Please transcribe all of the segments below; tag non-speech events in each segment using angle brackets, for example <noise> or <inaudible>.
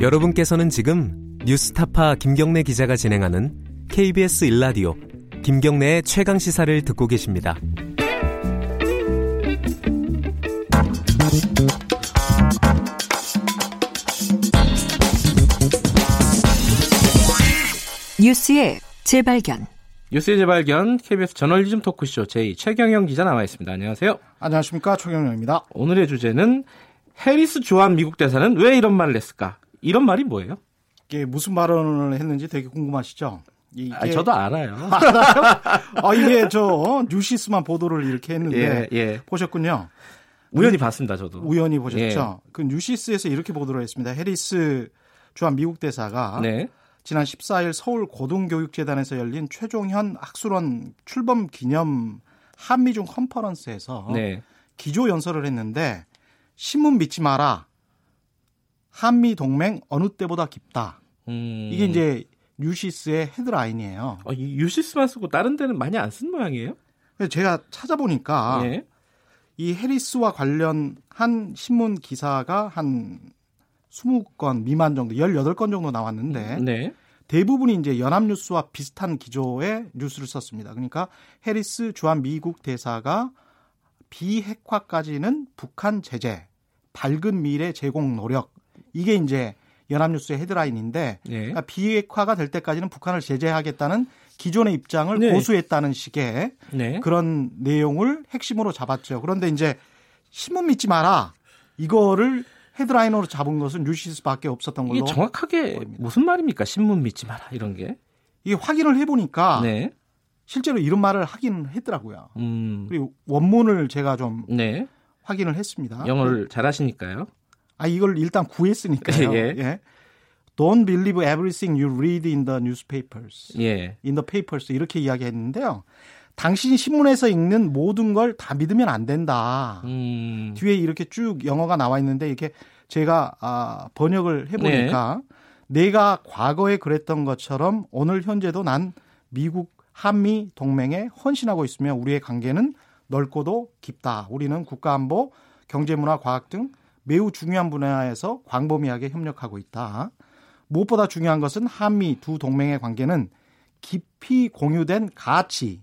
여러분께서는 지금 뉴스타파 김경래 기자가 진행하는 KBS 일라디오 김경래의 최강 시사를 듣고 계십니다. 뉴스의 재발견. 뉴스의 재발견 KBS 저널리즘 토크쇼 제2 최경영 기자 나와 있습니다. 안녕하세요. 안녕하십니까 최경영입니다. 오늘의 주제는 해리스 주한 미국 대사는 왜 이런 말을 했을까? 이런 말이 뭐예요? 이게 무슨 발언을 했는지 되게 궁금하시죠? 이게 아, 저도 알아요. <laughs> 아, 이게 저 뉴시스만 보도를 이렇게 했는데 예, 예. 보셨군요. 우연히 봤습니다, 저도. 우연히 보셨죠. 예. 그 뉴시스에서 이렇게 보도를 했습니다. 해리스 주한 미국 대사가 네. 지난 14일 서울 고등교육재단에서 열린 최종현 학술원 출범 기념 한미중 컨퍼런스에서 네. 기조 연설을 했는데 신문 믿지 마라. 한미 동맹 어느 때보다 깊다. 음. 이게 이제 뉴시스의 헤드라인이에요. 어, 이 뉴시스만 쓰고 다른 데는 많이 안 쓴 모양이에요? 제가 찾아보니까 예. 이 해리스와 관련한 신문 기사가 한 20건 미만 정도, 18건 정도 나왔는데 네. 대부분이 이제 연합뉴스와 비슷한 기조의 뉴스를 썼습니다. 그러니까 해리스 주한 미국 대사가 비핵화까지는 북한 제재, 밝은 미래 제공 노력 이게 이제 연합뉴스의 헤드라인인데 네. 그러니까 비핵화가 될 때까지는 북한을 제재하겠다는 기존의 입장을 네. 고수했다는 식의 네. 그런 내용을 핵심으로 잡았죠. 그런데 이제 신문 믿지 마라 이거를 헤드라인으로 잡은 것은 뉴시스밖에 없었던 걸로. 이게 정확하게 보입니다. 무슨 말입니까? 신문 믿지 마라 이런 게. 이게 확인을 해보니까 네. 실제로 이런 말을 하긴 했더라고요. 음. 그리고 원문을 제가 좀 네. 확인을 했습니다. 영어를 잘하시니까요. 아 이걸 일단 구했으니까요. <laughs> 예. 예. Don't believe everything you read in the newspapers. 예. In the papers 이렇게 이야기했는데요. 당신이 신문에서 읽는 모든 걸 다 믿으면 안 된다. 음. 뒤에 이렇게 쭉 영어가 나와 있는데 이게 제가 아, 번역을 해보니까 네. 내가 과거에 그랬던 것처럼 오늘 현재도 난 미국 한미 동맹에 헌신하고 있으며 우리의 관계는 넓고도 깊다. 우리는 국가안보, 경제문화, 과학 등 매우 중요한 분야에서 광범위하게 협력하고 있다. 무엇보다 중요한 것은 한미 두 동맹의 관계는 깊이 공유된 가치,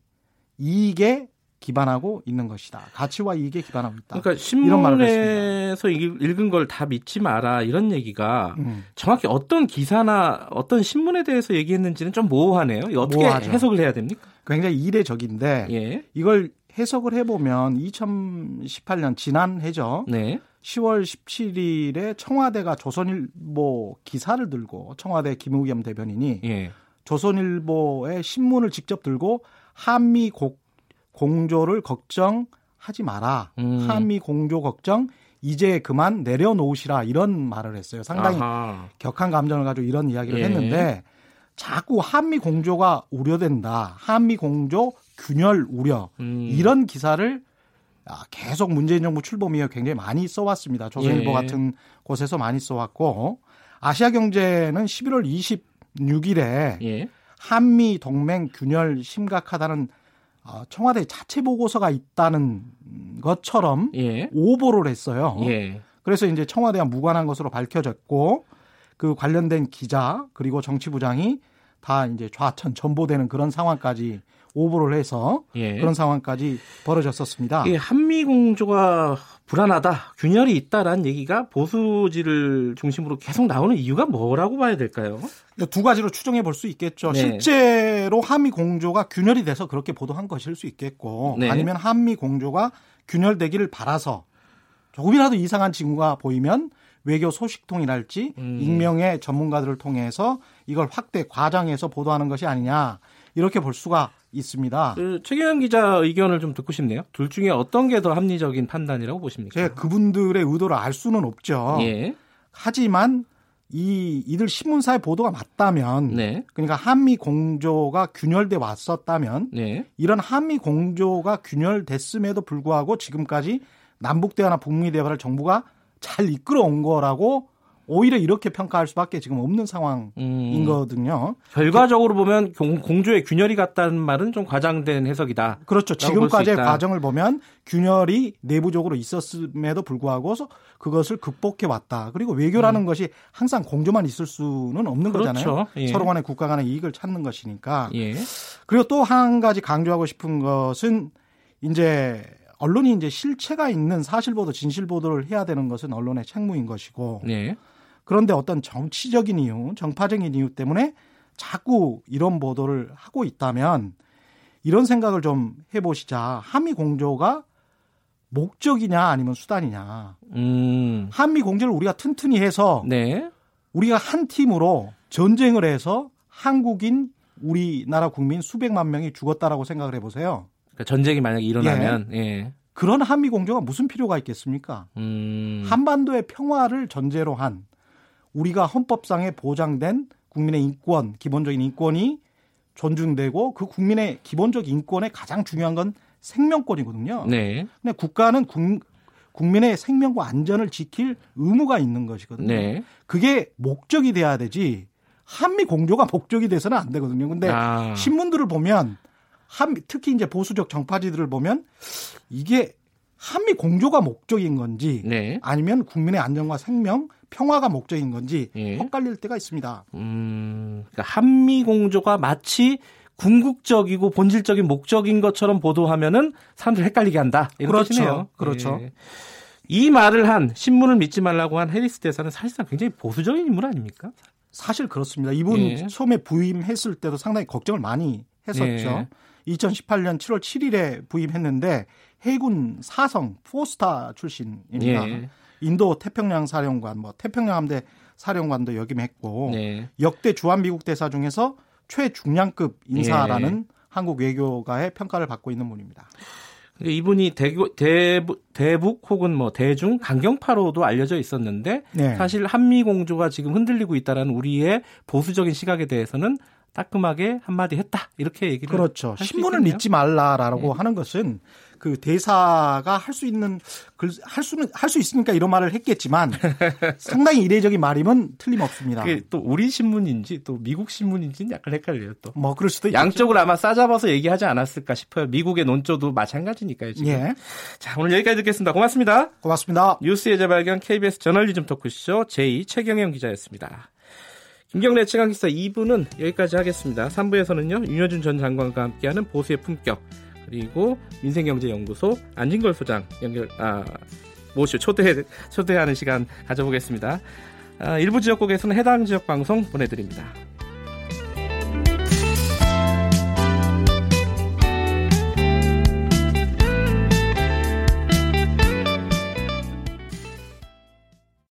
이익에 기반하고 있는 것이다. 가치와 이익에 기반하고 있다. 그러니까 신문에서 읽은 걸 다 믿지 마라 이런 얘기가 음. 정확히 어떤 기사나 어떤 신문에 대해서 얘기했는지는 좀 모호하네요. 어떻게 모호하죠. 해석을 해야 됩니까? 굉장히 이례적인데 예. 이걸 해석을 해보면 2018년 지난해죠. 네. 10월 17일에 청와대가 조선일보 기사를 들고 청와대 김우겸 대변인이 예. 조선일보의 신문을 직접 들고 한미 고, 공조를 걱정하지 마라. 음. 한미 공조 걱정 이제 그만 내려놓으시라 이런 말을 했어요. 상당히 아하. 격한 감정을 가지고 이런 이야기를 예. 했는데 자꾸 한미 공조가 우려된다. 한미 공조 균열 우려 음. 이런 기사를 계속 문재인 정부 출범 이후 굉장히 많이 써왔습니다. 조선일보 예. 같은 곳에서 많이 써왔고 아시아경제는 11월 26일에 예. 한미 동맹 균열 심각하다는 어, 청와대 자체 보고서가 있다는 것처럼 예. 오보를 했어요. 예. 그래서 이제 청와대와 무관한 것으로 밝혀졌고 그 관련된 기자 그리고 정치부장이 다 이제 좌천 전보되는 그런 상황까지 오보를 해서 예. 그런 상황까지 벌어졌었습니다. 한미 공조가 불안하다, 균열이 있다라는 얘기가 보수지를 중심으로 계속 나오는 이유가 뭐라고 봐야 될까요? 두 가지로 추정해 볼 수 있겠죠. 네. 실제로 한미 공조가 균열이 돼서 그렇게 보도한 것일 수 있겠고, 네. 아니면 한미 공조가 균열되기를 바라서 조금이라도 이상한 징후가 보이면 외교 소식통이랄지 음. 익명의 전문가들을 통해서 이걸 확대 과장해서 보도하는 것이 아니냐 이렇게 볼 수가 있습니다. 그 최경영 기자 의견을 좀 듣고 싶네요. 둘 중에 어떤 게 더 합리적인 판단이라고 보십니까? 제가 그분들의 의도를 알 수는 없죠. 예. 하지만 이 이들 신문사의 보도가 맞다면 네. 그러니까 한미 공조가 균열돼 왔었다면 네. 이런 한미 공조가 균열됐음에도 불구하고 지금까지 남북 대화나 북미 대화를 정부가 잘 이끌어 온 거라고 오히려 이렇게 평가할 수밖에 지금 없는 상황인 음. 거거든요. 결과적으로 보면 공 조의 균열이 같다는 말은 좀 과장된 해석이다. 그렇죠. 지금까지의 과정을 보면 균열이 내부적으로 있었음에도 불구하고 그것을 극복해 왔다. 그리고 외교라는 음. 것이 항상 공조만 있을 수는 없는 그렇죠. 거잖아요. 예. 서로 간의 국가 간의 이익을 찾는 것이니까. 예. 그리고 또 한 가지 강조하고 싶은 것은 이제 언론이 이제 실체가 있는 사실 보도, 진실 보도를 해야 되는 것은 언론의 책무인 것이고. 네. 그런데 어떤 정치적인 이유, 정파적인 이유 때문에 자꾸 이런 보도를 하고 있다면 이런 생각을 좀 해보시자. 한미 공조가 목적이냐 아니면 수단이냐. 음. 한미 공조를 우리가 튼튼히 해서 네. 우리가 한 팀으로 전쟁을 해서 한국인 우리나라 국민 수백만 명이 죽었다라고 생각을 해보세요. 그러니까 전쟁이 만약에 일어나면 예. 예. 그런 한미 공조가 무슨 필요가 있겠습니까? 음. 한반도의 평화를 전제로 한 우리가 헌법상에 보장된 국민의 인권, 기본적인 인권이 존중되고 그 국민의 기본적 인권의 가장 중요한 건 생명권이거든요. 네. 근데 국가는 국, 국민의 생명과 안전을 지킬 의무가 있는 것이거든요. 네. 그게 목적이 돼야 되지 한미 공조가 목적이 돼서는 안 되거든요. 근데 아. 신문들을 보면 한 특히 이제 보수적 정파지들을 보면 이게 한미 공조가 목적인 건지 네. 아니면 국민의 안전과 생명, 평화가 목적인 건지 예. 헷갈릴 때가 있습니다. 음, 그러니까 한미 공조가 마치 궁극적이고 본질적인 목적인 것처럼 보도하면은 사람들 헷갈리게 한다. 그렇죠. 뜻이네요. 그렇죠. 예. 이 말을 한 신문을 믿지 말라고 한 해리스 대사는 사실상 굉장히 보수적인 인물 아닙니까? 사실 그렇습니다. 이분 예. 처음에 부임했을 때도 상당히 걱정을 많이 했었죠. 예. 2018년 7월 7일에 부임했는데 해군 사성 포스타 출신입니다. 예. 인도 태평양 사령관, 뭐 태평양 함대 사령관도 역임했고 네. 역대 주한 미국 대사 중에서 최중량급 인사라는 예. 한국 외교가의 평가를 받고 있는 분입니다. 이분이 대구, 대부, 대북 혹은 뭐 대중 강경파로도 알려져 있었는데 네. 사실 한미 공조가 지금 흔들리고 있다라는 우리의 보수적인 시각에 대해서는 따끔하게 한마디 했다 이렇게 얘기를 그렇죠. 신문을 믿지 말라라고 네. 하는 것은 그 대사가 할 수 있는 할 수는 할 수 있으니까 이런 말을 했겠지만 <laughs> 상당히 이례적인 말이면 틀림없습니다. 또 우리 신문인지 또 미국 신문인지는 약간 헷갈려요 또. 뭐 그럴 수도 양쪽을 아마 싸잡아서 얘기하지 않았을까 싶어요. 미국의 논조도 마찬가지니까요. 지금. 예. 자 오늘 여기까지 듣겠습니다. 고맙습니다. 고맙습니다. 뉴스의 재발견 KBS 저널리즘 토크쇼 제2 최경영 기자였습니다. 김경래 최강기사 2부는 여기까지 하겠습니다. 3부에서는요 윤여준 전 장관과 함께하는 보수의 품격 그리고 민생경제연구소 안진걸 소장 연결 아 모시고 초대 초대하는 시간 가져보겠습니다. 아, 일부 지역국에서는 해당 지역 방송 보내드립니다.